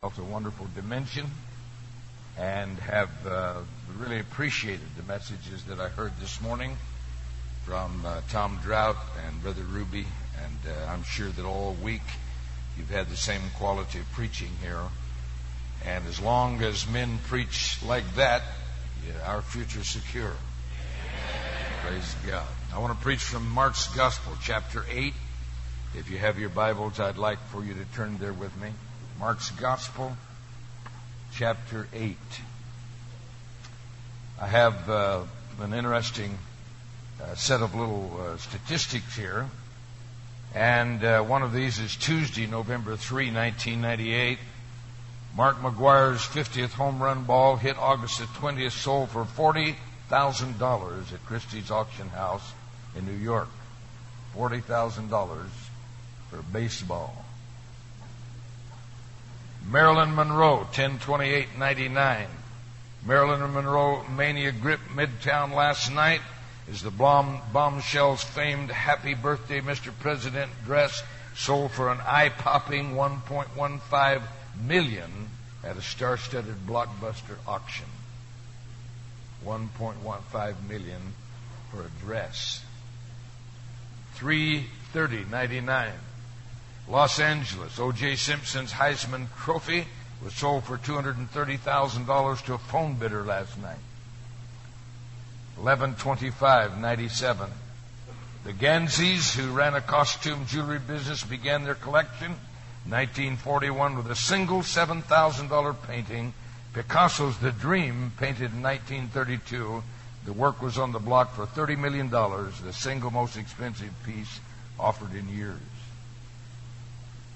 a wonderful dimension and have uh, really appreciated the messages that I heard this morning from uh, Tom Drought and Brother Ruby. And uh, I'm sure that all week you've had the same quality of preaching here. And as long as men preach like that, yeah, our future is secure. Praise God. I want to preach from Mark's Gospel, chapter 8. If you have your Bibles, I'd like for you to turn there with me. Mark's Gospel, chapter 8. I have uh, an interesting uh, set of little uh, statistics here. And uh, one of these is Tuesday, November 3, 1998. Mark McGwire's 50th home run ball hit August the 20th, sold for $40,000 at Christie's auction house in New York. $40,000 for baseball. Marilyn Monroe, 1028.99. Marilyn Monroe Mania Grip Midtown last night is the bomb, bombshell's famed Happy Birthday, Mr. President dress sold for an eye-popping 1.15 million at a star-studded blockbuster auction. 1.15 million for a dress. 330.99. Los Angeles, O.J. Simpson's Heisman Trophy was sold for $230,000 to a phone bidder last night. 1125.97. The Ganzes, who ran a costume jewelry business, began their collection 1941 with a single $7,000 painting, Picasso's The Dream, painted in 1932. The work was on the block for $30 million, the single most expensive piece offered in years.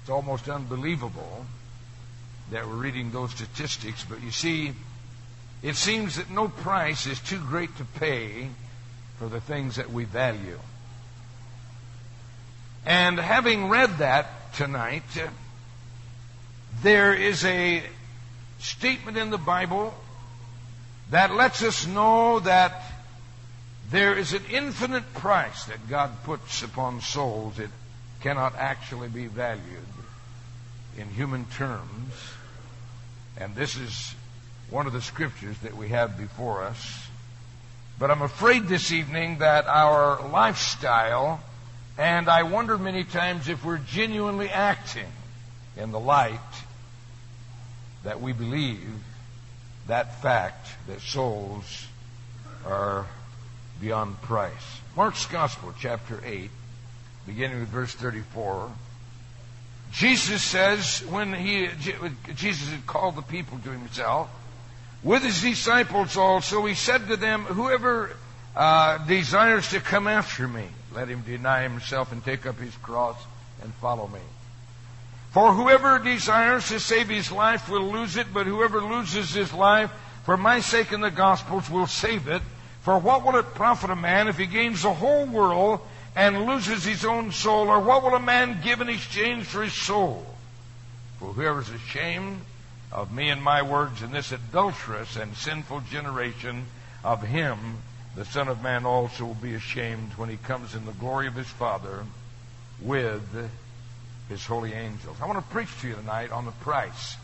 It's almost unbelievable that we're reading those statistics, but you see, it seems that no price is too great to pay for the things that we value. And having read that tonight, there is a statement in the Bible that lets us know that there is an infinite price that God puts upon souls. It cannot actually be valued in human terms. And this is one of the scriptures that we have before us. But I'm afraid this evening that our lifestyle, and I wonder many times if we're genuinely acting in the light that we believe that fact that souls are beyond price. Mark's Gospel, chapter 8, beginning with verse 34. Jesus says, when he, Jesus had called the people to himself, with his disciples also, he said to them, Whoever uh, desires to come after me, let him deny himself and take up his cross and follow me. For whoever desires to save his life will lose it, but whoever loses his life for my sake and the gospel's will save it. For what will it profit a man if he gains the whole world and loses his own soul? Or what will a man give in exchange for his soul? For whoever is ashamed of me and my words in this adulterous and sinful generation, of him the Son of Man also will be ashamed when he comes in the glory of his Father with his holy angels. I want to preach to you tonight on the price.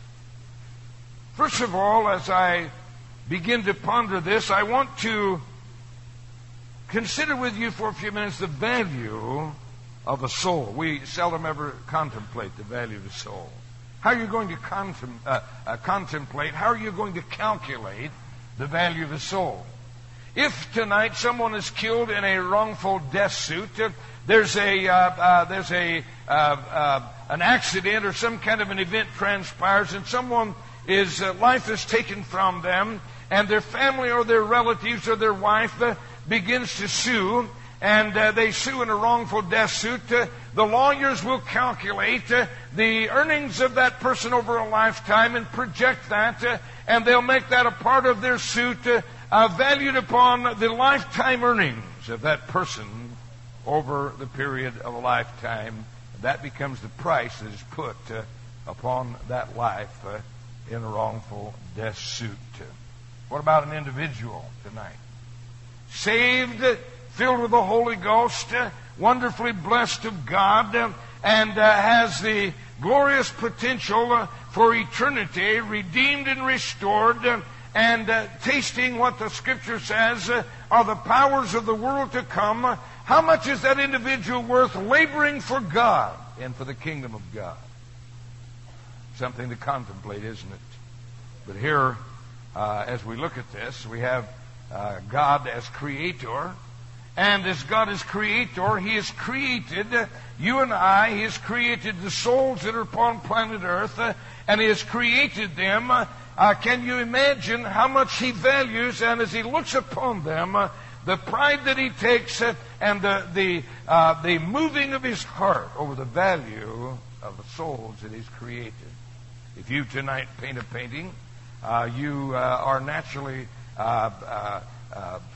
First of all, as I begin to ponder this, I want to consider with you for a few minutes the value of a soul. We seldom ever contemplate the value of a soul. How are you going to contem- uh, uh, contemplate? How are you going to calculate the value of a soul? If tonight someone is killed in a wrongful death suit, uh, there's a uh, uh, there's a uh, an accident or some kind of an event transpires, and someone is life is taken from them, and their family or their relatives or their wife begins to sue, and uh, they sue in a wrongful death suit, uh, the lawyers will calculate uh, the earnings of that person over a lifetime and project that, uh, and they'll make that a part of their suit, uh, uh, valued upon the lifetime earnings of that person over the period of a lifetime. That becomes the price that is put upon that life in a wrongful death suit. What about an individual tonight? Saved, filled with the Holy Ghost, wonderfully blessed of God, and uh, has the, glorious potential uh, for eternity, redeemed and restored, uh, and uh, tasting what the Scripture says uh, are the powers of the world to come, how much is that individual worth laboring for God and for the kingdom of God? Something to contemplate, isn't it? But here, uh, as we look at this, we have uh, God as creator. And as God is creator, He has created you and I. He has created the souls that are upon planet Earth, uh, and He has created them. Uh, can you imagine how much He values, and as He looks upon them, uh, the pride that He takes uh, and the, the, the moving of His heart over the value of the souls that He's created? If you tonight paint a painting, you are naturally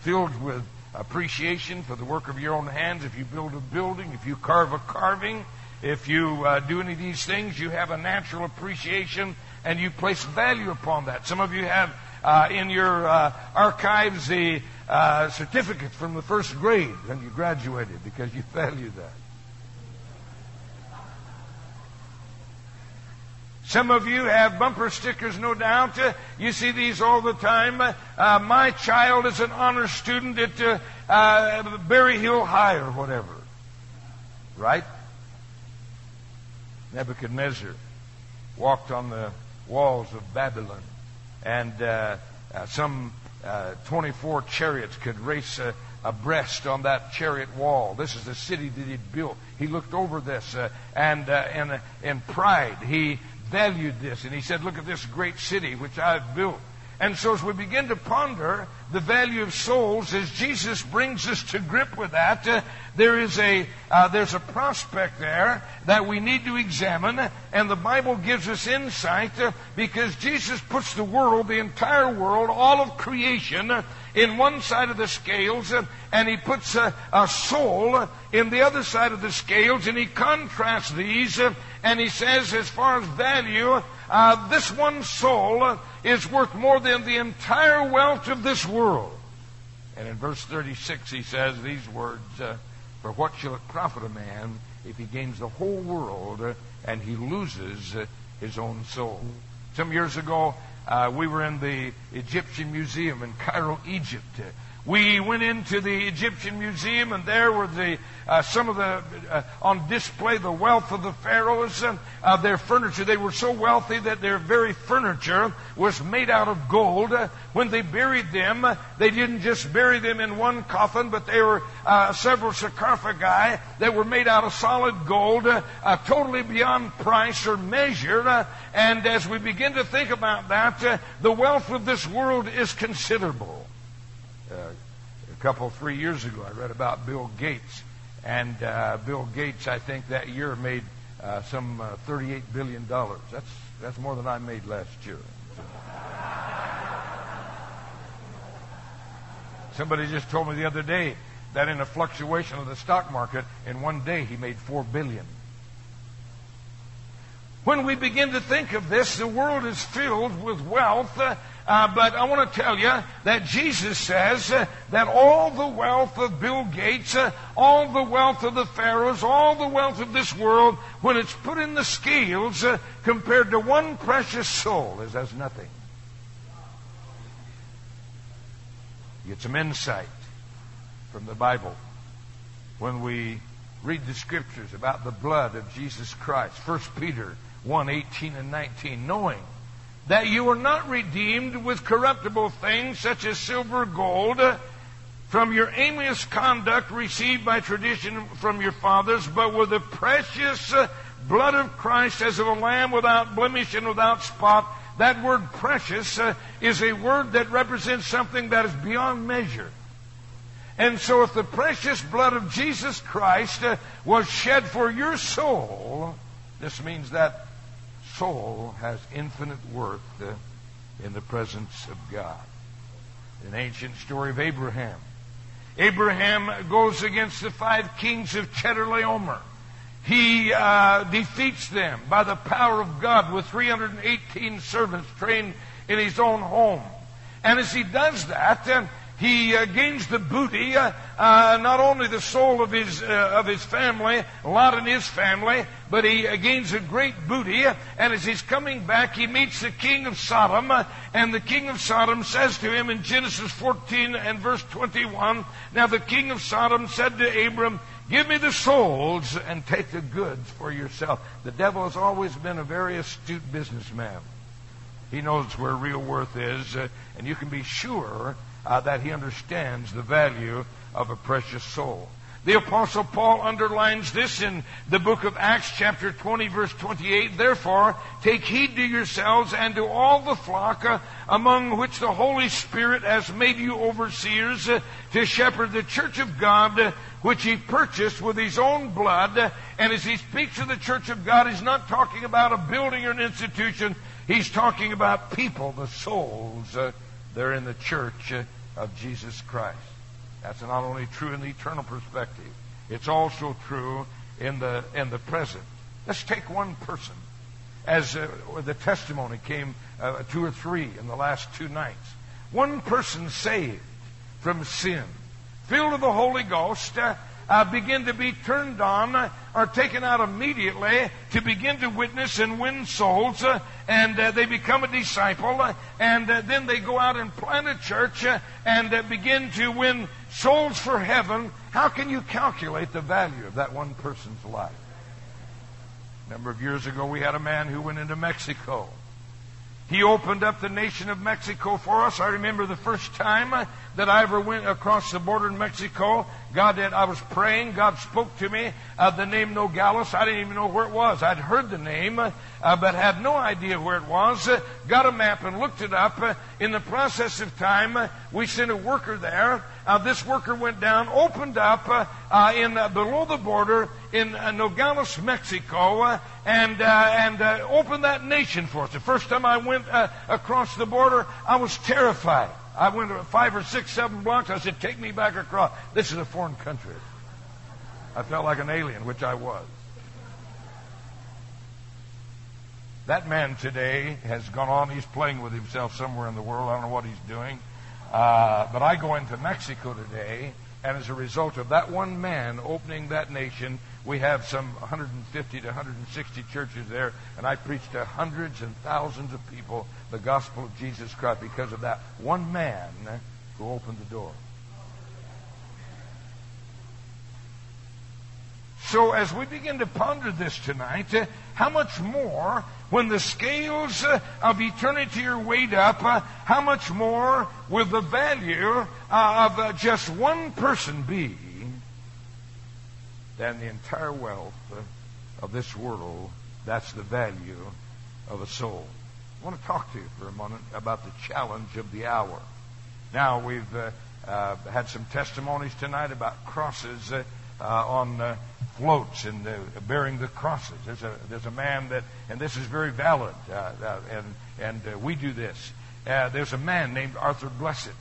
filled with appreciation for the work of your own hands. If you build a building, if you carve a carving, if you uh, do any of these things, you have a natural appreciation and you place value upon that. Some of you have uh, in your uh, archives the uh, certificate from the first grade when you graduated because you value that. Some of you have bumper stickers, no doubt. Uh, you see these all the time. Uh, my child is an honor student at uh, uh, Berry Hill High or whatever. Right? Nebuchadnezzar walked on the walls of Babylon, and uh, uh, some 24 chariots could race abreast on that chariot wall. This is the city that he'd built. He looked over this, and in, in pride, he valued this. And he said, Look at this great city which I've built. And so as we begin to ponder the value of souls, as Jesus brings us to grip with that, uh, there is a uh, there's a prospect there that we need to examine, and the Bible gives us insight uh, because Jesus puts the world, the entire world, all of creation, uh, in one side of the scales, uh, and he puts a, a, soul in the other side of the scales, and he contrasts these, uh, and he says, as far as value, uh, this one soul is worth more than the entire wealth of this world. And in verse 36, he says these words uh, For what shall it profit a man if he gains the whole world and he loses uh, his own soul? Some years ago, uh, we were in the Egyptian Museum in Cairo, Egypt. We went into the Egyptian Museum, and there were the uh, some of the uh, on display the wealth of the pharaohs, uh, their furniture. They were so wealthy that their very furniture was made out of gold. when they buried them, they didn't just bury them in one coffin, but they were uh, several sarcophagi that were made out of solid gold, uh, totally beyond price or measure. Uh, and as we begin to think about that, the wealth of this world is considerable uh, couple, three years ago, I read about Bill Gates. And uh, Bill Gates, I think that year made uh, some uh, $38 billion. That's, that's more than I made last year. Somebody just told me the other day that in a fluctuation of the stock market, in one day he made 4 billion. When we begin to think of this, the world is filled with wealth, uh, but I want to tell you that Jesus says uh, that all the wealth of Bill Gates, uh, all the wealth of the pharaohs, all the wealth of this world, when it's put in the scales uh, compared to one precious soul, is as nothing. Get some insight from the Bible when we read the scriptures about the blood of Jesus Christ. 1 Peter 1 18 and 19, knowing that you were not redeemed with corruptible things such as silver or gold from your aimless conduct received by tradition from your fathers, but with the precious blood of Christ as of a lamb without blemish and without spot. That word precious uh, is a word that represents something that is beyond measure. And so if the precious blood of Jesus Christ uh, was shed for your soul, this means that soul has infinite worth in the presence of God. An ancient story of Abraham. Abraham goes against the five kings of Chedorlaomer. He uh, defeats them by the power of God with 318 servants trained in his own home. And as he does that, uh, he uh, gains the booty, uh, uh, not only the soul of his uh, of his family, a Lot and his family, but he uh, gains a great booty. And as he's coming back, he meets the king of Sodom, uh, and the king of Sodom says to him in Genesis 14 and verse 21. Now the king of Sodom said to Abram, "Give me the souls and take the goods for yourself." The devil has always been a very astute businessman. He knows where real worth is, and you can be sure uh, that he understands the value of a precious soul. The apostle Paul underlines this in the book of Acts chapter 20 verse 28. Therefore, take heed to yourselves and to all the flock uh, among which the Holy Spirit has made you overseers uh, to shepherd the church of God, uh, which he purchased with his own blood. And as he speaks of the church of God, he's not talking about a building or an institution. He's talking about people, the souls uh, they're in the church of Jesus Christ. That's not only true in the eternal perspective, it's also true in the, in the present. Let's take one person. As uh, the testimony came, uh, two or three in the last two nights. One person saved from sin, filled with the Holy Ghost, uh, uh, begin to be turned on uh, are taken out immediately to begin to witness and win souls, uh, and uh, they become a disciple, uh, and then they go out and plant a church and begin to win souls for heaven. How can you calculate the value of that one person's life? A number of years ago, we had a man who went into Mexico. He opened up the nation of Mexico for us. I remember the first time that I ever went across the border in Mexico. God did. I was praying. God spoke to me. Uh, the name Nogales. I didn't even know where it was. I'd heard the name, uh, but had no idea where it was. Uh, got a map and looked it up. Uh, in the process of time, uh, we sent a worker there. Uh, this worker went down, opened up uh, uh, in uh, below the border in Nogales, Mexico, and and opened that nation for us. The first time I went across the border, I was terrified. I went five or six, seven blocks. I said, Take me back across. This is a foreign country. I felt like an alien, which I was. That man today has gone on. He's playing with himself somewhere in the world. I don't know what he's doing. Uh, but I go into Mexico today, and as a result of that one man opening that nation, we have some 150 to 160 churches there, and I preach to hundreds and thousands of people the gospel of Jesus Christ because of that one man who opened the door. So, as we begin to ponder this tonight, uh, how much more, when the scales uh, of eternity are weighed up, uh, how much more will the value uh, of uh, just one person be than the entire wealth of this world. That's the value of a soul. I want to talk to you for a moment about the challenge of the hour. Now, we've uh, uh, had some testimonies tonight about crosses uh, uh on uh, floats and uh, bearing the crosses. There's a, there's a man that, and this is very valid, and, and we do this. there's a man named Arthur Blessitt.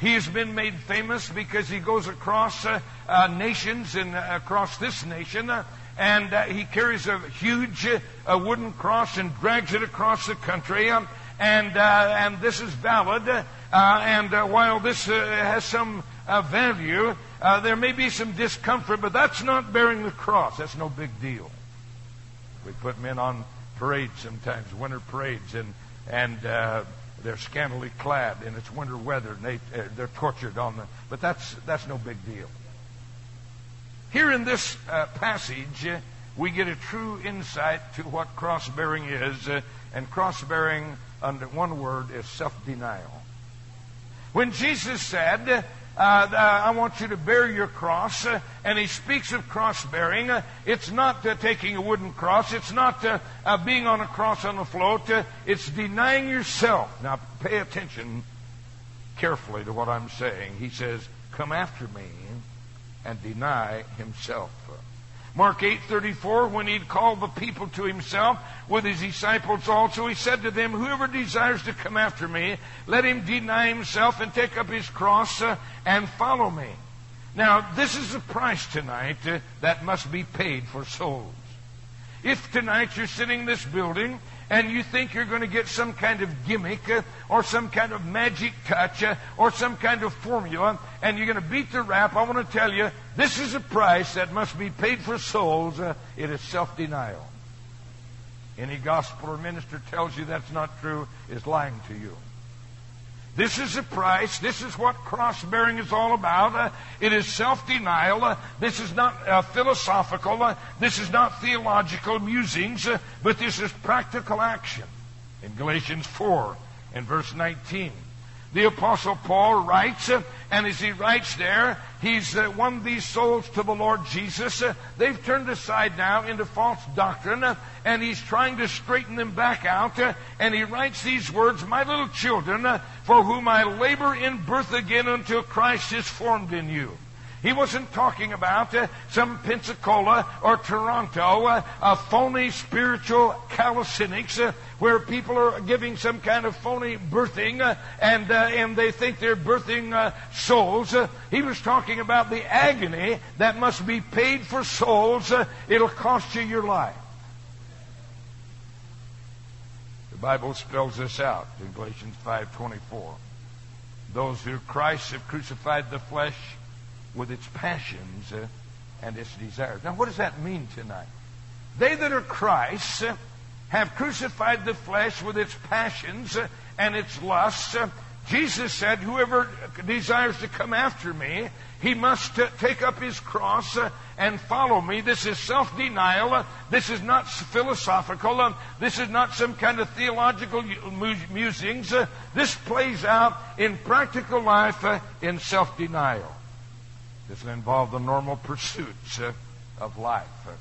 he has been made famous because he goes across uh, uh, nations and uh, across this nation, uh, and uh, he carries a huge uh, wooden cross and drags it across the country. Um, and and this is valid. and while this has some value, there may be some discomfort, but that's not bearing the cross. That's no big deal. We put men on parades sometimes, winter parades, and and they're scantily clad and it's winter weather and they, uh, they're tortured on the, but that's, that's no big deal. Here in this uh, passage, uh, we get a true insight to what cross bearing is, uh, and cross bearing, under one word, is self denial. When Jesus said, uh, uh, I want you to bear your cross. Uh, and he speaks of cross bearing. Uh, it's not taking a wooden cross. It's not being on a cross on a float. it's denying yourself. Now, pay attention carefully to what I'm saying. He says, Come after me and deny himself. Mark 8:34 when he'd called the people to himself with his disciples also he said to them whoever desires to come after me let him deny himself and take up his cross uh, and follow me. Now this is a price tonight uh, that must be paid for souls. If tonight you're sitting in this building and you think you're going to get some kind of gimmick uh, or some kind of magic touch uh, or some kind of formula and you're going to beat the rap, I want to tell you this is a price that must be paid for souls. Uh, it is self denial. Any gospel or minister tells you that's not true is lying to you. This is the price. This is what cross bearing is all about. Uh, it is self denial. Uh, this is not uh, philosophical. Uh, this is not theological musings, uh, but this is practical action. In Galatians 4 and verse 19, the Apostle Paul writes, and as he writes there, he's uh, won these souls to the Lord Jesus. They've turned aside now into false doctrine, and he's trying to straighten them back out. and he writes these words, My little children, for whom I labor in birth again until Christ is formed in you. He wasn't talking about uh, some Pensacola or Toronto, uh, a phony spiritual calisthenics uh, where people are giving some kind of phony birthing uh, and, uh, and they think they're birthing uh, souls. he was talking about the agony that must be paid for souls. it'll cost you your life. The Bible spells this out in Galatians 5:24. Those who Christ have crucified the flesh with its passions uh, and its desires. Now, what does that mean tonight? They that are Christ uh, have crucified the flesh with its passions uh, and its lusts. Uh, Jesus said, Whoever desires to come after me, he must uh, take up his cross uh, and follow me. This is self denial. this is not philosophical. this is not some kind of theological musings. this plays out in practical life in self denial. This will involve the normal pursuits uh, of life. Uh,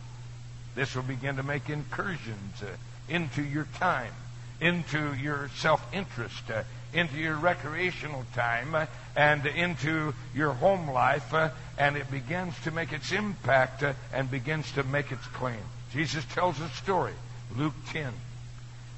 this will begin to make incursions uh, into your time, into your self interest, uh, into your recreational time, and into your home life, and it begins to make its impact and begins to make its claim. Jesus tells a story, Luke 10.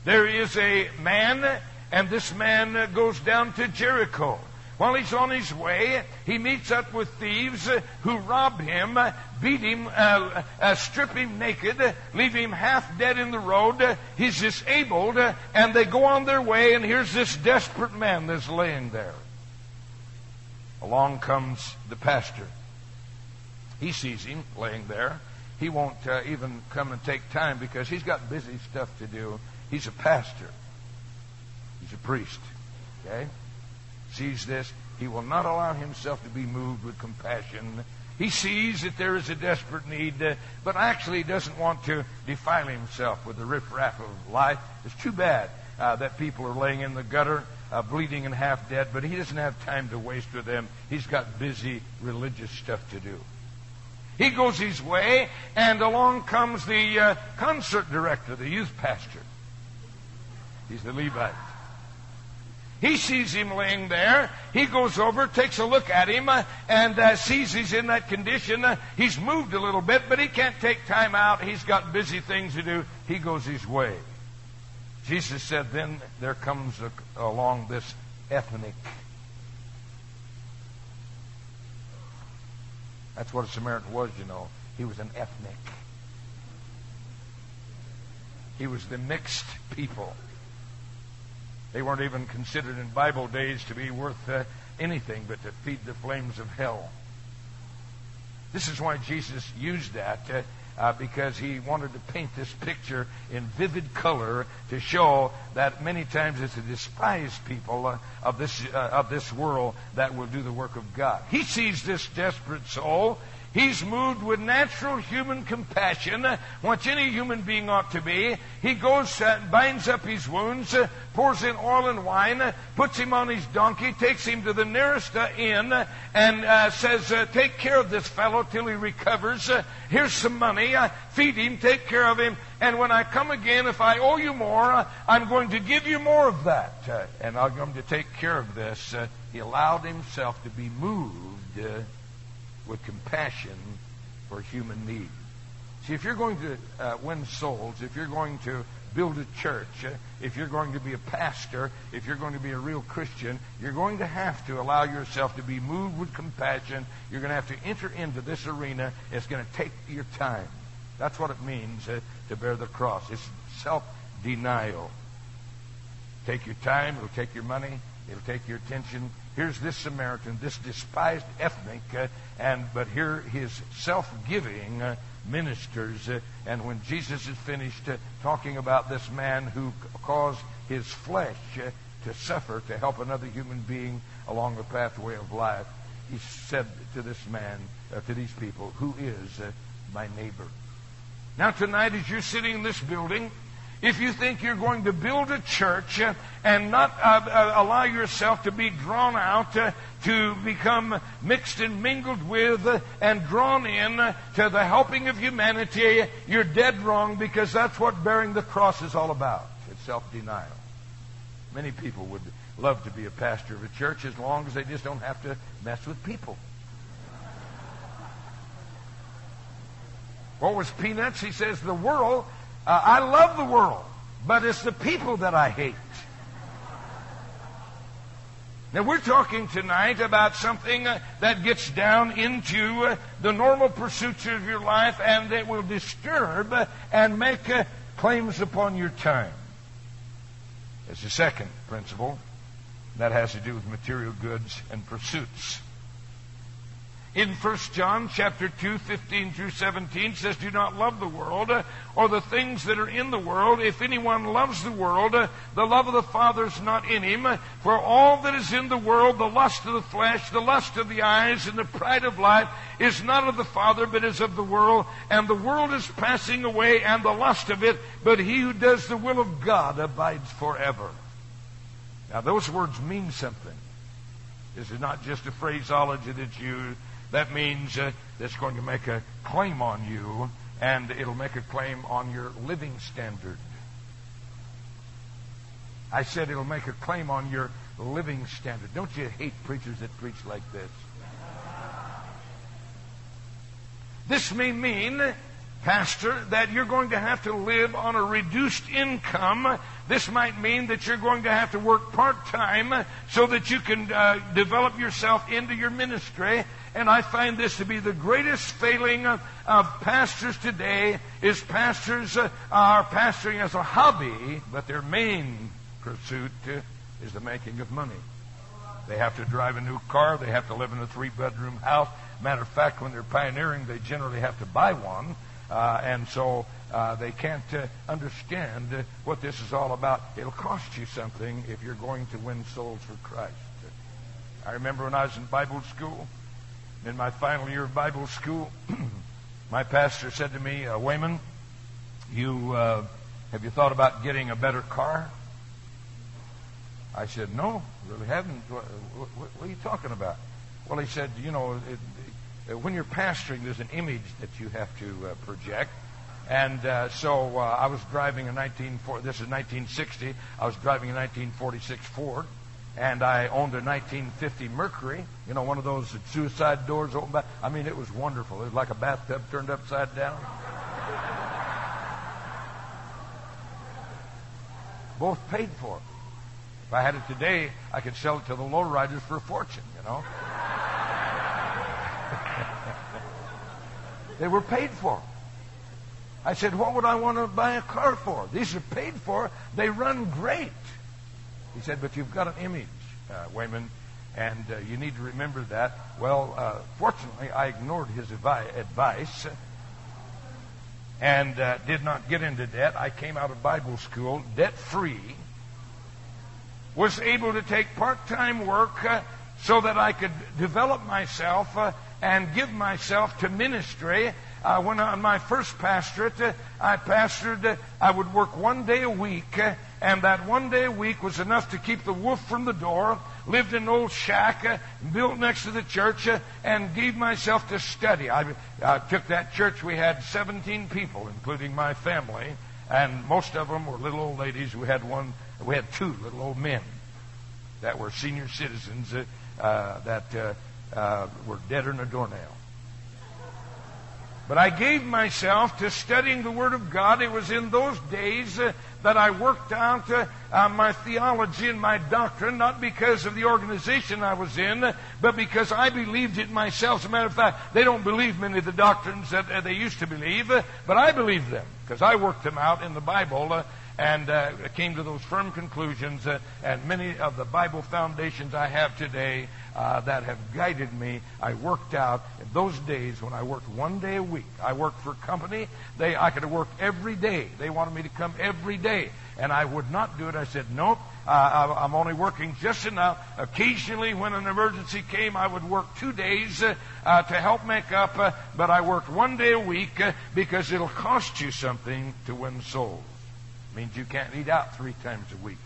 There is a man, and this man goes down to Jericho. While he's on his way, he meets up with thieves who rob him, beat him, uh, uh, strip him naked, leave him half dead in the road. He's disabled, and they go on their way, and here's this desperate man that's laying there. Along comes the pastor. He sees him laying there. He won't uh, even come and take time because he's got busy stuff to do. He's a pastor. He's a priest. Okay? Sees this, he will not allow himself to be moved with compassion. He sees that there is a desperate need, uh, but actually doesn't want to defile himself with the riffraff of life. It's too bad uh, that people are laying in the gutter, uh, bleeding and half dead, but he doesn't have time to waste with them. He's got busy religious stuff to do. He goes his way, and along comes the uh, concert director, the youth pastor. He's the Levite. He sees him laying there. He goes over, takes a look at him, uh, and uh, sees he's in that condition. Uh, he's moved a little bit, but he can't take time out. He's got busy things to do. He goes his way. Jesus said, Then there comes a, along this ethnic. That's what a Samaritan was, you know. He was an ethnic. He was the mixed people. They weren't even considered in Bible days to be worth uh, anything but to feed the flames of hell. This is why Jesus used that, uh, uh, because he wanted to paint this picture in vivid color to show that many times it's the despised people uh, of this uh, of this world that will do the work of God. He sees this desperate soul He's moved with natural human compassion, which any human being ought to be. He goes, uh, binds up his wounds, uh, pours in oil and wine, uh, puts him on his donkey, takes him to the nearest uh, inn, and uh, says, uh, Take care of this fellow till he recovers. here's some money. feed him, take care of him. And when I come again, if I owe you more, I'm going to give you more of that. and I'm going to take care of this. he allowed himself to be moved with compassion for human need. See, if you're going to uh, win souls, if you're going to build a church, uh, if you're going to be a pastor, if you're going to be a real Christian, you're going to have to allow yourself to be moved with compassion. You're going to have to enter into this arena. It's going to take your time. That's what it means uh, to bear the cross. It's self denial. Take your time, it'll take your money, it'll take your attention. Here's this Samaritan, this despised ethnic, uh, and but here his self-giving uh, ministers. Uh, and when Jesus is finished uh, talking about this man who caused his flesh uh, to suffer to help another human being along the pathway of life, he said to this man, uh, to these people, "Who is my neighbor?" Now tonight, as you're sitting in this building, if you think you're going to build a church uh, and not uh, uh, allow yourself to be drawn out uh, to become mixed and mingled with uh, and drawn in to the helping of humanity, you're dead wrong because that's what bearing the cross is all about. It's self denial. Many people would love to be a pastor of a church as long as they just don't have to mess with people. What was Peanuts? He says, The world uh, I love the world, but it's the people that I hate. Now, we're talking tonight about something uh, that gets down into uh, the normal pursuits of your life and that will disturb uh, and make claims upon your time. It's the second principle that has to do with material goods and pursuits in 1 John chapter 2, 15 through 17 says, Do not love the world uh, or the things that are in the world. If anyone loves the world, uh, the love of the Father is not in him. For all that is in the world, the lust of the flesh, the lust of the eyes, and the pride of life, is not of the Father, but is of the world. And the world is passing away, and the lust of it, but he who does the will of God abides forever. Now, those words mean something. This is not just a phraseology that's used that means uh, it's going to make a claim on you, and it'll make a claim on your living standard. I said it'll make a claim on your living standard. Don't you hate preachers that preach like this? This may mean Pastor, that you're going to have to live on a reduced income. This might mean that you're going to have to work part time so that you can uh, develop yourself into your ministry. And I find this to be the greatest failing of, of pastors today is pastors uh, are pastoring as a hobby, but their main pursuit uh, is the making of money. They have to drive a new car. They have to live in a three bedroom house. Matter of fact, when they're pioneering, they generally have to buy one. Uh, and so uh, they can't uh, understand uh, what this is all about. It'll cost you something if you're going to win souls for Christ. I remember when I was in Bible school, in my final year of Bible school, my pastor said to me, uh, Wayman, you uh, have you thought about getting a better car? I said, No, really haven't. What, what, what, are you talking about? Well, he said, You know, it, uh, when you're pastoring, there's an image that you have to uh, project. And uh, so uh, I was driving a 1940, this is 1960. I was driving a 1946 Ford, and I owned a 1950 Mercury. You know, one of those suicide doors open back. I mean, it was wonderful. It was like a bathtub turned upside down. Both paid for. If I had it today, I could sell it to the lowriders for a fortune. You know. They were paid for. I said, What would I want to buy a car for? These are paid for. They run great. He said, But you've got an image, uh, Wayman, and uh, you need to remember that. Well, uh, fortunately, I ignored his advice and uh, did not get into debt. I came out of Bible school debt free, was able to take part time work uh, so that I could develop myself uh, and give myself to ministry. Uh, when on my first pastorate, uh, I pastored, uh, I would work one day a week, and that one day a week was enough to keep the wolf from the door. Lived in an old shack, uh, built next to the church, uh, and gave myself to study. I took that church. We had 17 people, including my family, and most of them were little old ladies. We had one, we had two little old men that were senior citizens that uh, were deader than a doornail. But I gave myself to studying the Word of God. It was in those days uh, that I worked out uh, uh, my theology and my doctrine, not because of the organization I was in, but because I believed it myself. As a matter of fact, they don't believe many of the doctrines that uh, they used to believe, uh, but I believe them because I worked them out in the Bible. Uh, and uh, came to those firm conclusions. Uh, and many of the Bible foundations I have today uh, that have guided me, I worked out in those days when I worked one day a week. I worked for a company. They, I could worked every day. They wanted me to come every day. And I would not do it. I said, nope. Uh, I'm only working just enough. Occasionally, when an emergency came, I would work two days uh, uh, to help make up, uh, but I worked one day a week uh, because it'll cost you something to win souls. It means you can't eat out three times a week.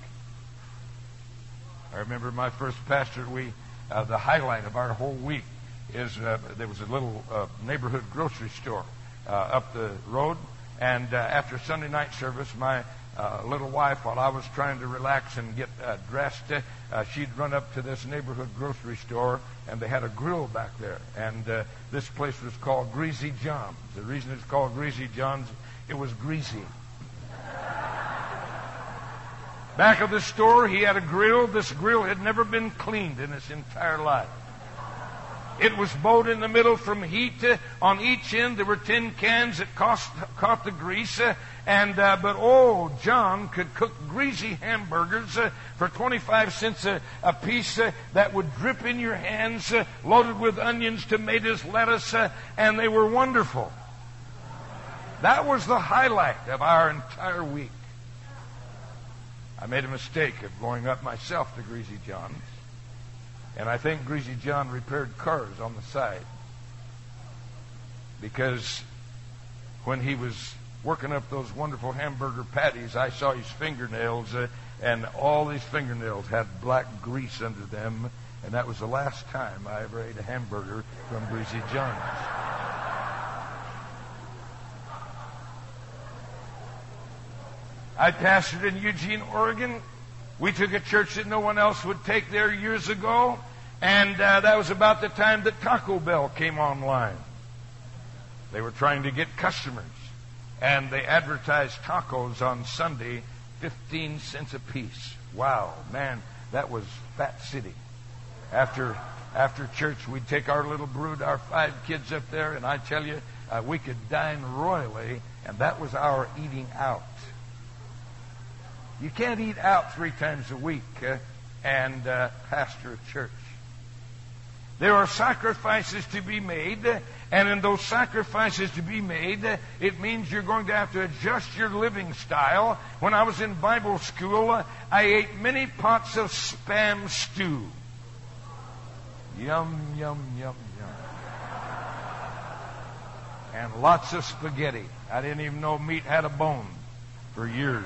I remember my first pastor, we, uh, the highlight of our whole week is there was a little neighborhood grocery store up the road, and after Sunday night service, my uh, little wife, while I was trying to relax and get uh, dressed, uh, she'd run up to this neighborhood grocery store, and they had a grill back there. And uh, this place was called Greasy John's. The reason it's called Greasy John's, it was greasy. Back of the store, he had a grill. This grill had never been cleaned in its entire life. It was bowed in the middle from heat. On each end, there were tin cans that cost, caught the grease. And uh, but old John could cook greasy hamburgers uh, for 25 cents a, a piece uh, that would drip in your hands, uh, loaded with onions, tomatoes, lettuce, uh, and they were wonderful. That was the highlight of our entire week. I made a mistake of going up myself to Greasy John's. And I think Greasy John repaired cars on the side. Because when he was working up those wonderful hamburger patties, I saw his fingernails, uh, and all these fingernails had black grease under them. And that was the last time I ever ate a hamburger from Greasy John's. I pastored in Eugene, Oregon, we took a church that no one else would take there years ago, and uh, that was about the time that Taco Bell came online. They were trying to get customers, and they advertised tacos on Sunday, 15 cents a piece. Wow, man, that was Fat City. After after church, we'd take our little brood, our five kids up there, and I tell you, uh, we could dine royally, and that was our eating out. You can't eat out three times a week uh, and uh, pastor a church. There are sacrifices to be made, and in those sacrifices to be made, it means you're going to have to adjust your living style. When I was in Bible school, I ate many pots of spam stew. Yum, yum, yum, yum. And lots of spaghetti. I didn't even know meat had a bone for years.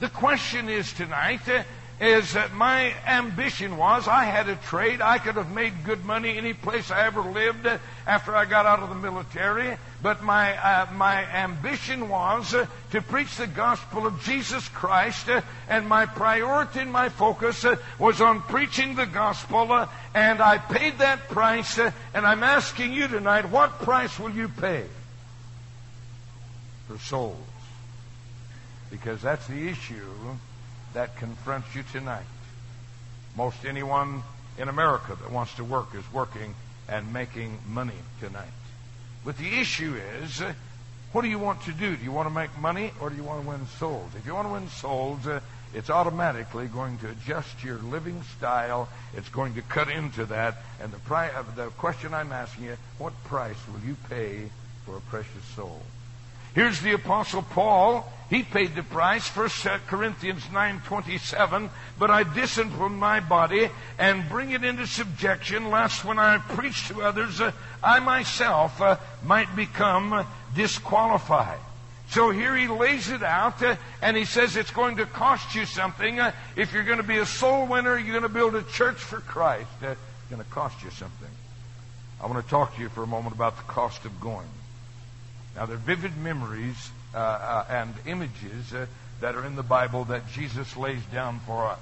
The question is tonight uh, is that my ambition was I had a trade. I could have made good money any place I ever lived uh, after I got out of the military. But my, uh, my ambition was uh, to preach the gospel of Jesus Christ. And my priority and my focus was on preaching the gospel. and I paid that price. and I'm asking you tonight, what price will you pay for souls? Because that's the issue that confronts you tonight. Most anyone in America that wants to work is working and making money tonight. But the issue is, what do you want to do? Do you want to make money or do you want to win souls? If you want to win souls, uh, it's automatically going to adjust your living style. It's going to cut into that. And the, pri- uh, the question I'm asking you, what price will you pay for a precious soul? Here's the apostle Paul. He paid the price. 1 Corinthians 9:27, but I discipline my body and bring it into subjection lest when I preach to others uh, I myself uh, might become disqualified. So here he lays it out, uh, and he says it's going to cost you something. Uh, if you're going to be a soul winner, you're going to build a church for Christ. Uh, it's going to cost you something. I want to talk to you for a moment about the cost of going. Now, there are vivid memories uh, uh, and images uh, that are in the Bible that Jesus lays down for us.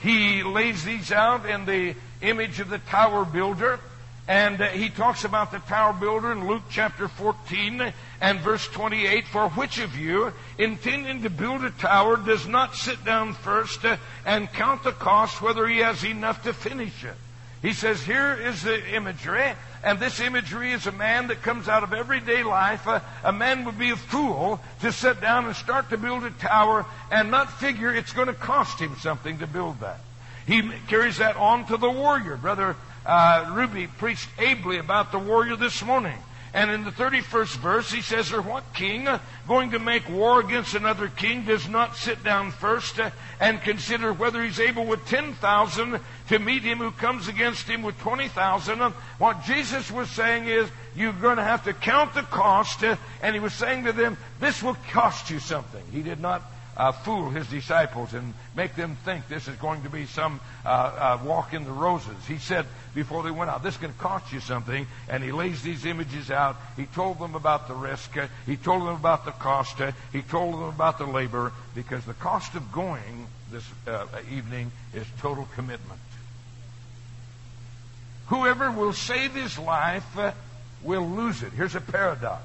He lays these out in the image of the tower builder, and uh, he talks about the tower builder in Luke chapter 14 and verse 28. For which of you, intending to build a tower, does not sit down first uh, and count the cost whether he has enough to finish it? He says, here is the imagery, and this imagery is a man that comes out of everyday life. Uh, a man would be a fool to sit down and start to build a tower and not figure it's going to cost him something to build that. He carries that on to the warrior. Brother uh, Ruby preached ably about the warrior this morning. And in the 31st verse, he says, Or what king going to make war against another king does not sit down first and consider whether he's able with 10,000 to meet him who comes against him with 20,000? What Jesus was saying is, you're going to have to count the cost. And he was saying to them, this will cost you something. He did not uh, fool his disciples and make them think this is going to be some uh, uh, walk in the roses. He said before they went out, this can cost you something. And he lays these images out. He told them about the risk. Uh, he told them about the cost. Uh, he told them about the labor because the cost of going this uh, evening is total commitment. Whoever will save his life will lose it. Here's a paradox.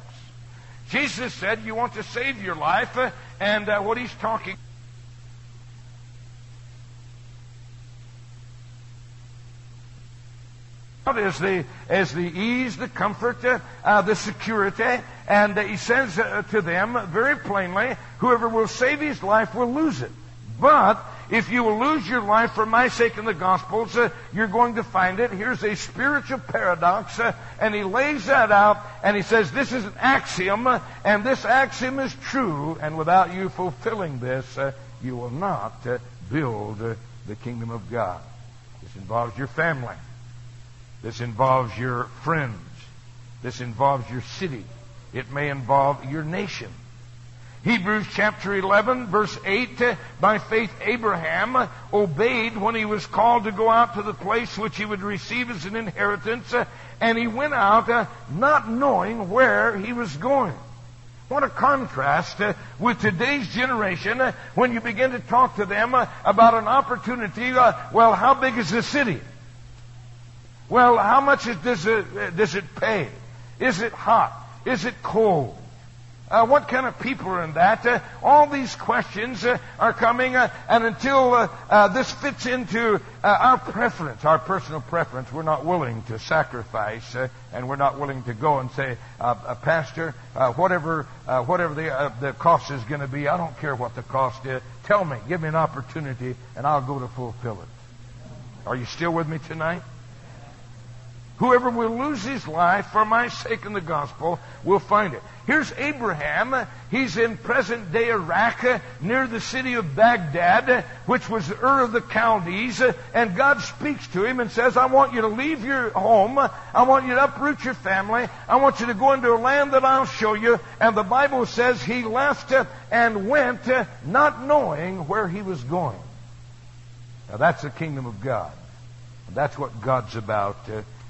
Jesus said, You want to save your life, uh, and uh, what he's talking is the, is the ease, the comfort, uh, uh, the security. And he says uh, to them very plainly, whoever will save his life will lose it. But if you will lose your life for my sake in the Gospels, you're going to find it. Here's a spiritual paradox, and he lays that out, and he says this is an axiom, and this axiom is true, and without you fulfilling this, uh, you will not uh, build uh, the kingdom of God. This involves your family. This involves your friends. This involves your city. It may involve your nation. Hebrews chapter 11 verse 8, by faith Abraham obeyed when he was called to go out to the place which he would receive as an inheritance, and he went out uh, not knowing where he was going. What a contrast uh, with today's generation uh, when you begin to talk to them about an opportunity. well, how big is the city? Well, how much does it, does it pay? Is it hot? Is it cold? Uh, what kind of people are in that? Uh, all these questions uh, are coming, uh, and until uh, uh, this fits into our preference, our personal preference, we're not willing to sacrifice, and we're not willing to go and say, Pastor, whatever whatever the the cost is going to be, I don't care what the cost is. Tell me, give me an opportunity, and I'll go to fulfill it. Are you still with me tonight? Whoever will lose his life for my sake in the gospel will find it. Here's Abraham. He's in present day Iraq uh, near the city of Baghdad, uh, which was Ur of the Chaldees. Uh, and God speaks to him and says, I want you to leave your home. I want you to uproot your family. I want you to go into a land that I'll show you. And the Bible says he left and went not knowing where he was going. Now that's the kingdom of God. That's what God's about.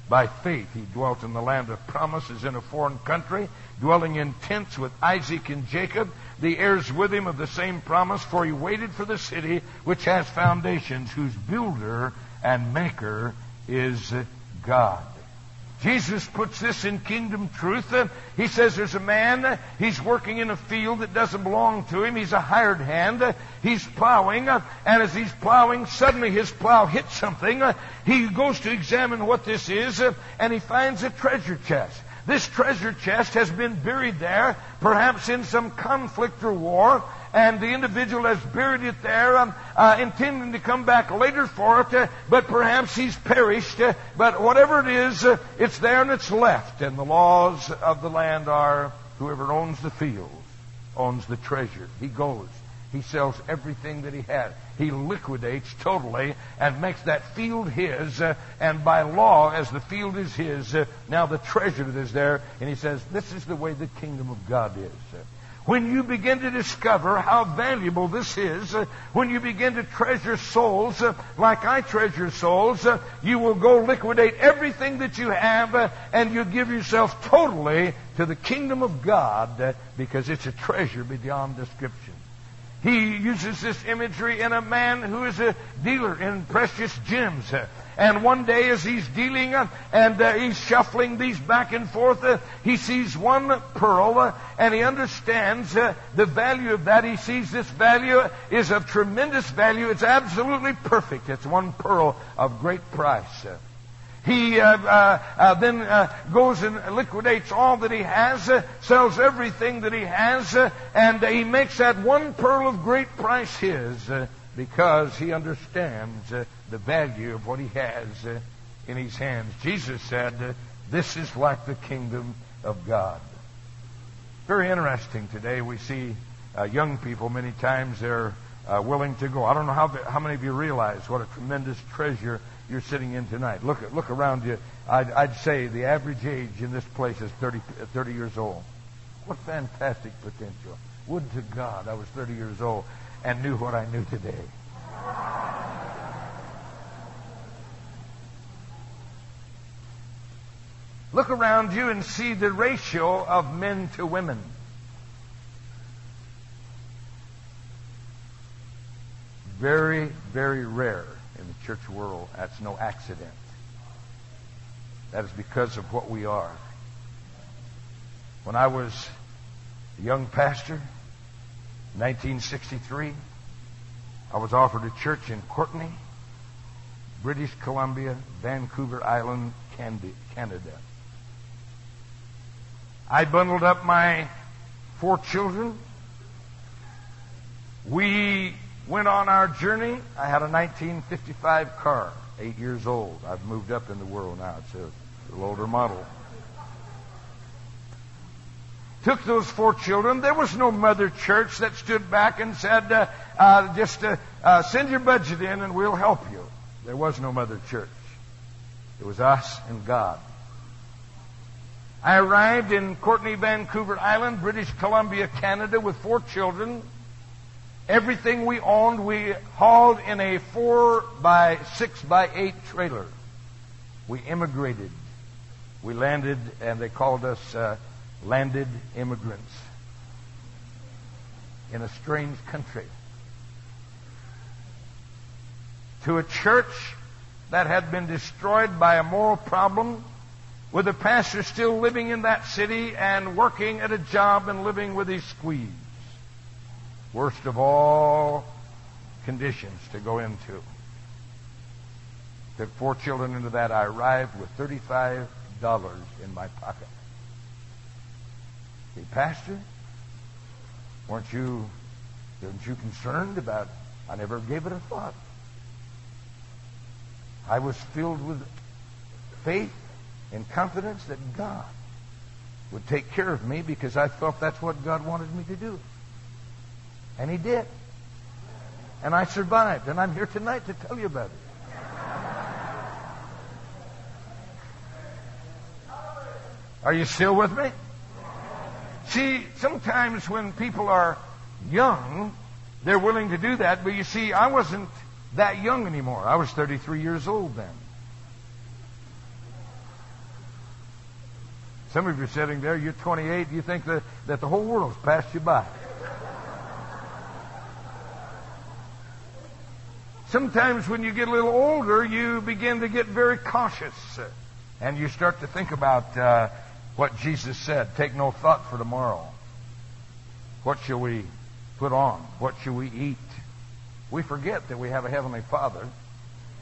By faith, he dwelt in the land of promises in a foreign country, dwelling in tents with Isaac and Jacob, the heirs with him of the same promise, for he waited for the city which has foundations, whose builder and maker is God. Jesus puts this in kingdom truth. Uh, he says there's a man, uh, he's working in a field that doesn't belong to him. He's a hired hand. Uh, he's plowing, and as he's plowing, suddenly his plow hits something. He goes to examine what this is, and he finds a treasure chest. This treasure chest has been buried there, perhaps in some conflict or war, and the individual has buried it there, um, uh, intending to come back later for it, uh, but perhaps he's perished. Uh, but whatever it is, uh, it's there and it's left. And the laws of the land are whoever owns the field owns the treasure. He goes. He sells everything that he has. He liquidates totally and makes that field his. Uh, and by law, as the field is his, uh, now the treasure that is there. And he says, this is the way the kingdom of God is. When you begin to discover how valuable this is, uh, when you begin to treasure souls uh, like I treasure souls, uh, you will go liquidate everything that you have and you give yourself totally to the kingdom of God because it's a treasure beyond description. He uses this imagery in a man who is a dealer in precious gems. And one day, as he's dealing uh, and uh, he's shuffling these back and forth, uh, he sees one pearl and he understands the value of that. He sees this value is of tremendous value. It's absolutely perfect. It's one pearl of great price. He uh, uh, uh, then uh, goes and liquidates all that he has, uh, sells everything that he has, uh, and he makes that one pearl of great price his because he understands the value of what he has in his hands. Jesus said, This is like the kingdom of God. Very interesting today. We see young people many times they're willing to go. I don't know how, how many of you realize what a tremendous treasure you're sitting in tonight. Look, look around you. I'd, I'd say the average age in this place is 30, 30 years old. What fantastic potential. Would to God I was 30 years old and knew what I knew today. Look around you and see the ratio of men to women. Very, very rare church world. That's no accident. That is because of what we are. When I was a young pastor, 1963, I was offered a church in Courtenay, British Columbia, Vancouver Island, Canada. I bundled up my four children. We went on our journey. I had a 1955 car, eight years old. I've moved up in the world now. It's a little older model. Took those four children. There was no mother church that stood back and said, uh, uh, just uh, uh send your budget in and we'll help you. There was no mother church. It was us and God. I arrived in Courtenay, Vancouver Island, British Columbia, Canada with four children. Everything we owned, we hauled in a four by six by eight trailer. We immigrated. We landed, and they called us uh, landed immigrants in a strange country. To a church that had been destroyed by a moral problem, with a pastor still living in that city and working at a job and living with his squeeze worst of all conditions to go into. Took four children into that. I arrived with $35 in my pocket. Hey, Pastor, weren't you, weren't you concerned about, I never gave it a thought. I was filled with faith and confidence that God would take care of me because I felt that's what God wanted me to do. And he did. And I survived. And I'm here tonight to tell you about it. Are you still with me? See, sometimes when people are young, they're willing to do that. But you see, I wasn't that young anymore. I was 33 years old then. Some of you are sitting there, you're 28, you think that, that the whole world's passed you by. Sometimes when you get a little older, you begin to get very cautious. And you start to think about uh, what Jesus said take no thought for tomorrow. What shall we put on? What shall we eat? We forget that we have a Heavenly Father.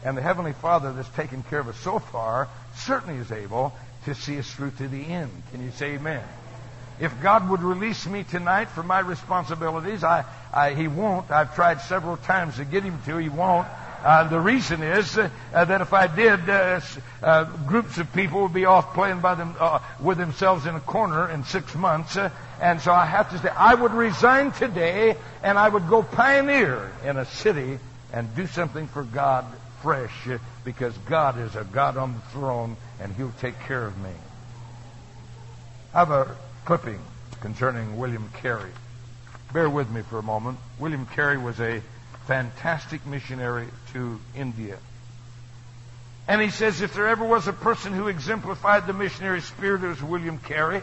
And the Heavenly Father that's taken care of us so far certainly is able to see us through to the end. Can you say amen? If God would release me tonight from my responsibilities, I, I, He won't. I've tried several times to get Him to. He won't. Uh, the reason is uh, that if I did, uh, uh, groups of people would be off playing by them uh, with themselves in a corner in six months, uh, and so I have to say I would resign today, and I would go pioneer in a city and do something for God fresh, because God is a God on the throne, and He'll take care of me. I have a clipping concerning William Carey. Bear with me for a moment. William Carey was a fantastic missionary to India. And he says if there ever was a person who exemplified the missionary spirit, it was William Carey.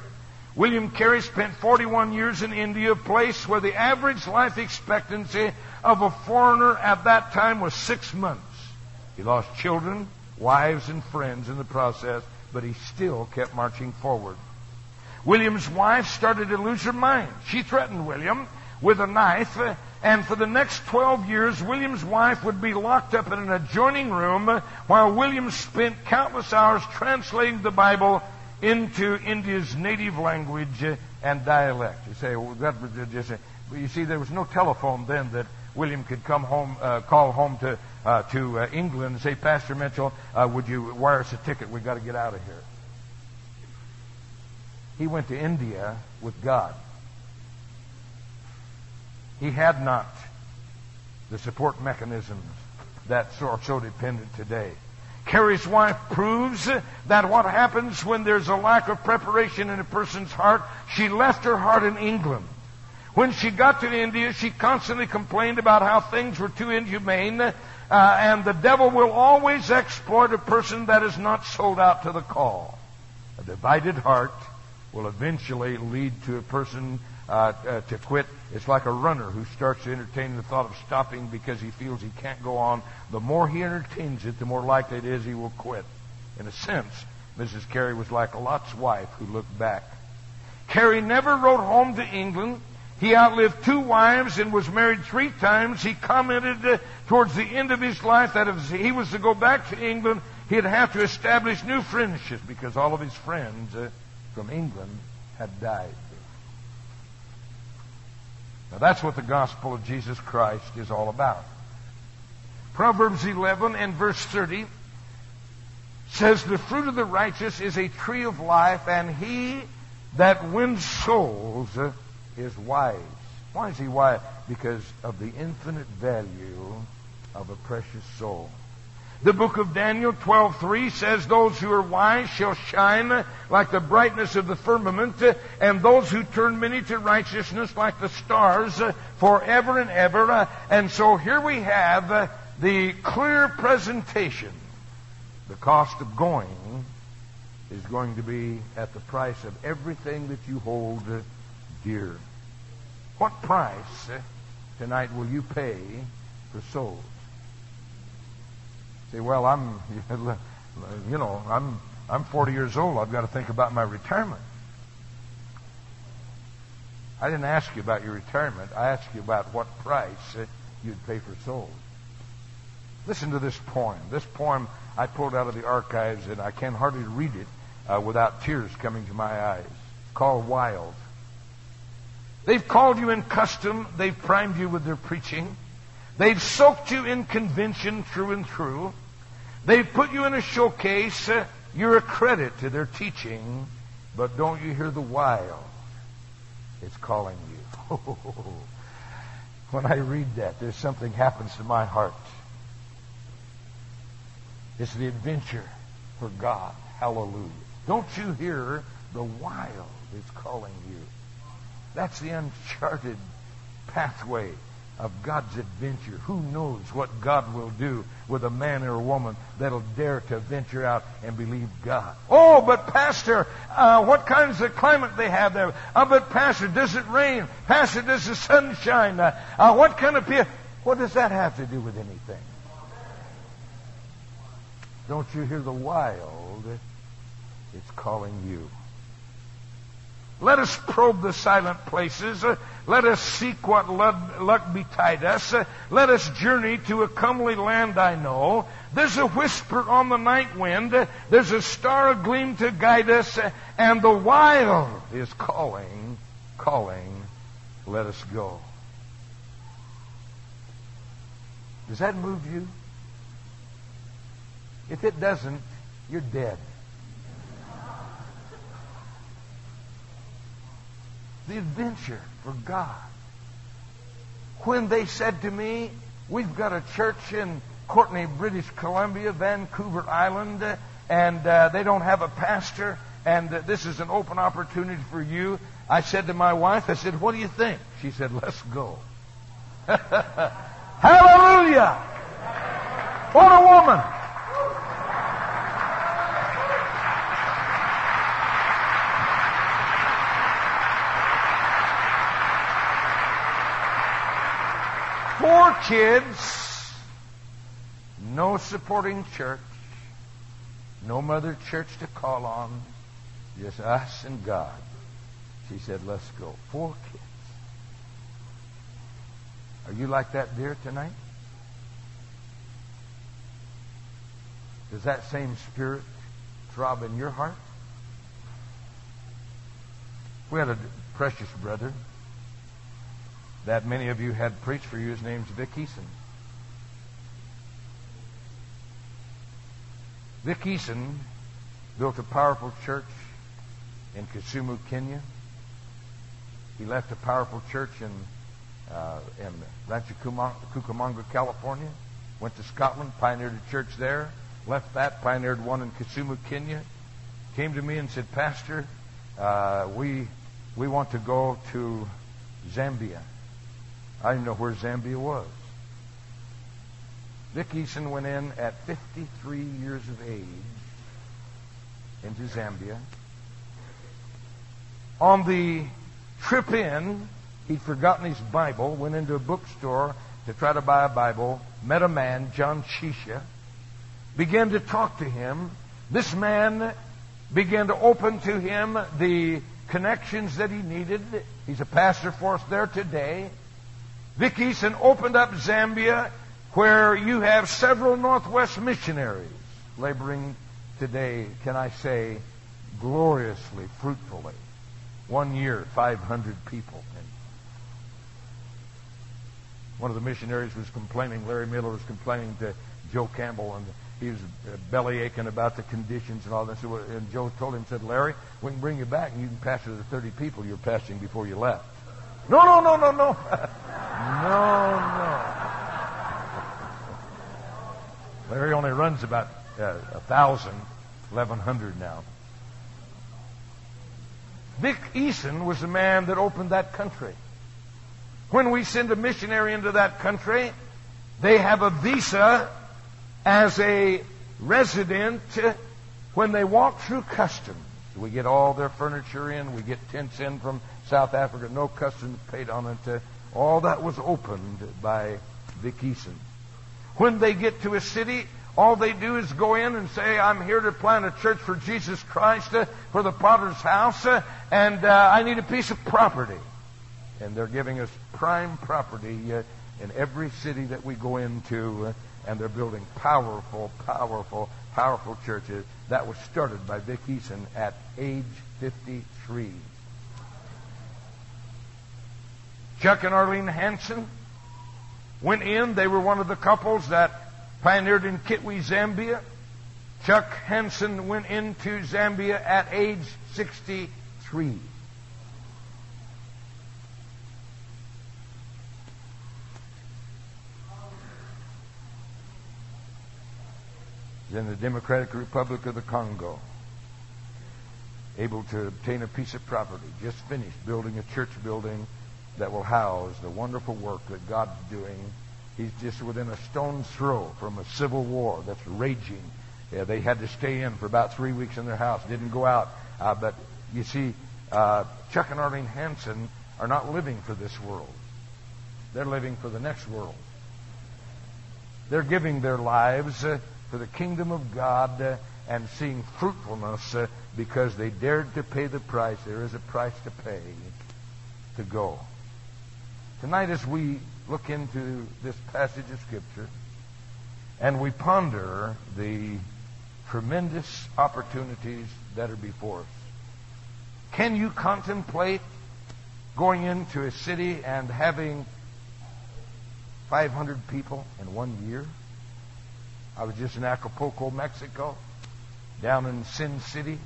William Carey spent 41 years in India, a place where the average life expectancy of a foreigner at that time was six months. He lost children, wives, and friends in the process, but he still kept marching forward. William's wife started to lose her mind. She threatened William with a knife, And for the next 12 years, William's wife would be locked up in an adjoining room while William spent countless hours translating the Bible into India's native language and dialect. You say, well, that was just, you see, there was no telephone then that William could come home, uh, call home to uh, to uh, England and say, Pastor Mitchell, uh, would you wire us a ticket? We've got to get out of here. He went to India with God. He had not the support mechanisms that are so dependent today. Carey's wife proves that what happens when there's a lack of preparation in a person's heart, she left her heart in England. When she got to India, she constantly complained about how things were too inhumane, uh, and the devil will always exploit a person that is not sold out to the call. A divided heart will eventually lead to a person uh, uh, to quit. It's like a runner who starts to entertain the thought of stopping because he feels he can't go on. The more he entertains it, the more likely it is he will quit. In a sense, Mrs. Carey was like Lot's wife who looked back. Carey never wrote home to England. He outlived two wives and was married three times. He commented uh, towards the end of his life that if he was to go back to England, he'd have to establish new friendships because all of his friends uh, from England had died. Now that's what the gospel of Jesus Christ is all about. Proverbs 11 and verse 30 says, The fruit of the righteous is a tree of life, and he that wins souls is wise. Why is he wise? Because of the infinite value of a precious soul. The book of Daniel 12:3 says those who are wise shall shine like the brightness of the firmament and those who turn many to righteousness like the stars forever and ever. And so here we have the clear presentation. The cost of going is going to be at the price of everything that you hold dear. What price tonight will you pay for souls? Say, well, I'm, you know, I'm, I'm 40 years old. I've got to think about my retirement. I didn't ask you about your retirement. I asked you about what price you'd pay for souls. Listen to this poem. This poem I pulled out of the archives, and I can hardly read it uh, without tears coming to my eyes. Called Wild. They've called you in custom. They've primed you with their preaching. They've soaked you in convention through and through. They've put you in a showcase. Uh, you're a credit to their teaching. But don't you hear the wild? It's calling you. when I read that, there's something happens to my heart. It's the adventure for God. Hallelujah. Don't you hear the wild is calling you? That's the uncharted pathway of God's adventure. Who knows what God will do with a man or a woman that'll dare to venture out and believe God? Oh, but Pastor, uh, what kinds of climate they have there? Uh, but Pastor, does it rain? Pastor, does the sun shine? Uh, uh, what kind of people? What does that have to do with anything? Don't you hear the wild? It's calling you. Let us probe the silent places. Uh, let us seek what luck betide us. Uh, let us journey to a comely land I know. There's a whisper on the night wind. Uh, there's a star agleam to guide us. And the wild is calling, calling, let us go. Does that move you? If it doesn't, you're dead. The adventure for God. When they said to me, We've got a church in Courtenay, British Columbia, Vancouver Island, and uh, they don't have a pastor, and uh, this is an open opportunity for you. I said to my wife, I said, What do you think? She said, Let's go. Hallelujah! What a woman! Kids, no supporting church, no mother church to call on, just us and God. She said, let's go. Four kids. Are you like that deer tonight? Does that same spirit throb in your heart? We had a precious brother that many of you had preached for you. His name's Vic Eason. Vic Eason built a powerful church in Kisumu, Kenya. He left a powerful church in uh, in Rancho Cucamonga, California. Went to Scotland, pioneered a church there. Left that, pioneered one in Kisumu, Kenya. Came to me and said, Pastor, uh, we we want to go to Zambia. I didn't know where Zambia was. Vic Eason went in at 53 years of age into Zambia. On the trip in, he'd forgotten his Bible, went into a bookstore to try to buy a Bible, met a man, John Shisha, began to talk to him. This man began to open to him the connections that he needed. He's a pastor for us there today. Vic Eason opened up Zambia where you have several Northwest missionaries laboring today, can I say, gloriously, fruitfully. One year, 500 people. One of the missionaries was complaining, Larry Miller was complaining to Joe Campbell, and he was belly aching about the conditions and all this. And Joe told him, said, Larry, we can bring you back and you can pastor the 30 people you're pastoring before you left. No, no, no, no, no. no, no. Larry only runs about uh, a thousand, eleven hundred now. Vic Eason was the man that opened that country. When we send a missionary into that country, they have a visa as a resident when they walk through customs. We get all their furniture in, we get tents in from South Africa, no customs paid on it. All that was opened by Vic. When they get to a city, all they do is go in and say, I'm here to plant a church for Jesus Christ, uh, for the potter's house, uh, and uh, I need a piece of property. And they're giving us prime property uh, in every city that we go into, uh, and they're building powerful, powerful, powerful churches. That was started by Vic Eason at age 53. Chuck and Arlene Hanson went in. They were one of the couples that pioneered in Kitwe, Zambia. Chuck Hanson went into Zambia at age 63. In the Democratic Republic of the Congo, able to obtain a piece of property, just finished building a church building that will house the wonderful work that God's doing. He's just within a stone's throw from a civil war that's raging. Yeah, they had to stay in for about three weeks in their house, didn't go out. Uh, but you see, uh, Chuck and Arlene Hanson are not living for this world. They're living for the next world. They're giving their lives uh, for the kingdom of God uh, and seeing fruitfulness uh, because they dared to pay the price. There is a price to pay to go. Tonight, as we look into this passage of Scripture and we ponder the tremendous opportunities that are before us, can you contemplate going into a city and having 500 people in one year? I was just in Acapulco, Mexico, down in Sin City.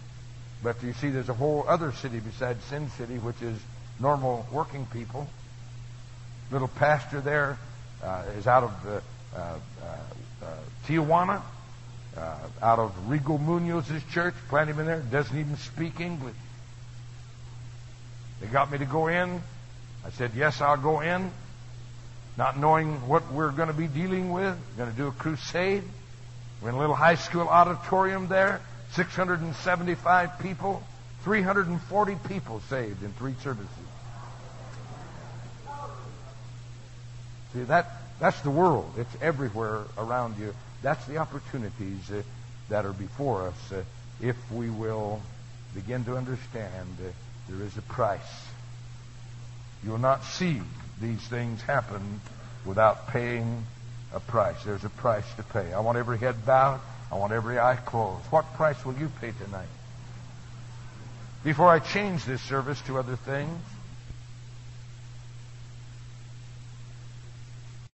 But you see, there's a whole other city besides Sin City, which is normal working people little pastor there uh, is out of uh, uh, uh Tijuana, uh, out of Rigo Munoz's church. Planted him in there. Doesn't even speak English. They got me to go in. I said, yes, I'll go in. Not knowing what we're going to be dealing with. Going to do a crusade. We're in a little high school auditorium there. 675 people. 340 people saved in three services. See, that, that's the world. It's everywhere around you. That's the opportunities uh, that are before us uh, if we will begin to understand uh, there is a price. You will not see these things happen without paying a price. There's a price to pay. I want every head bowed. I want every eye closed. What price will you pay tonight? Before I change this service to other things,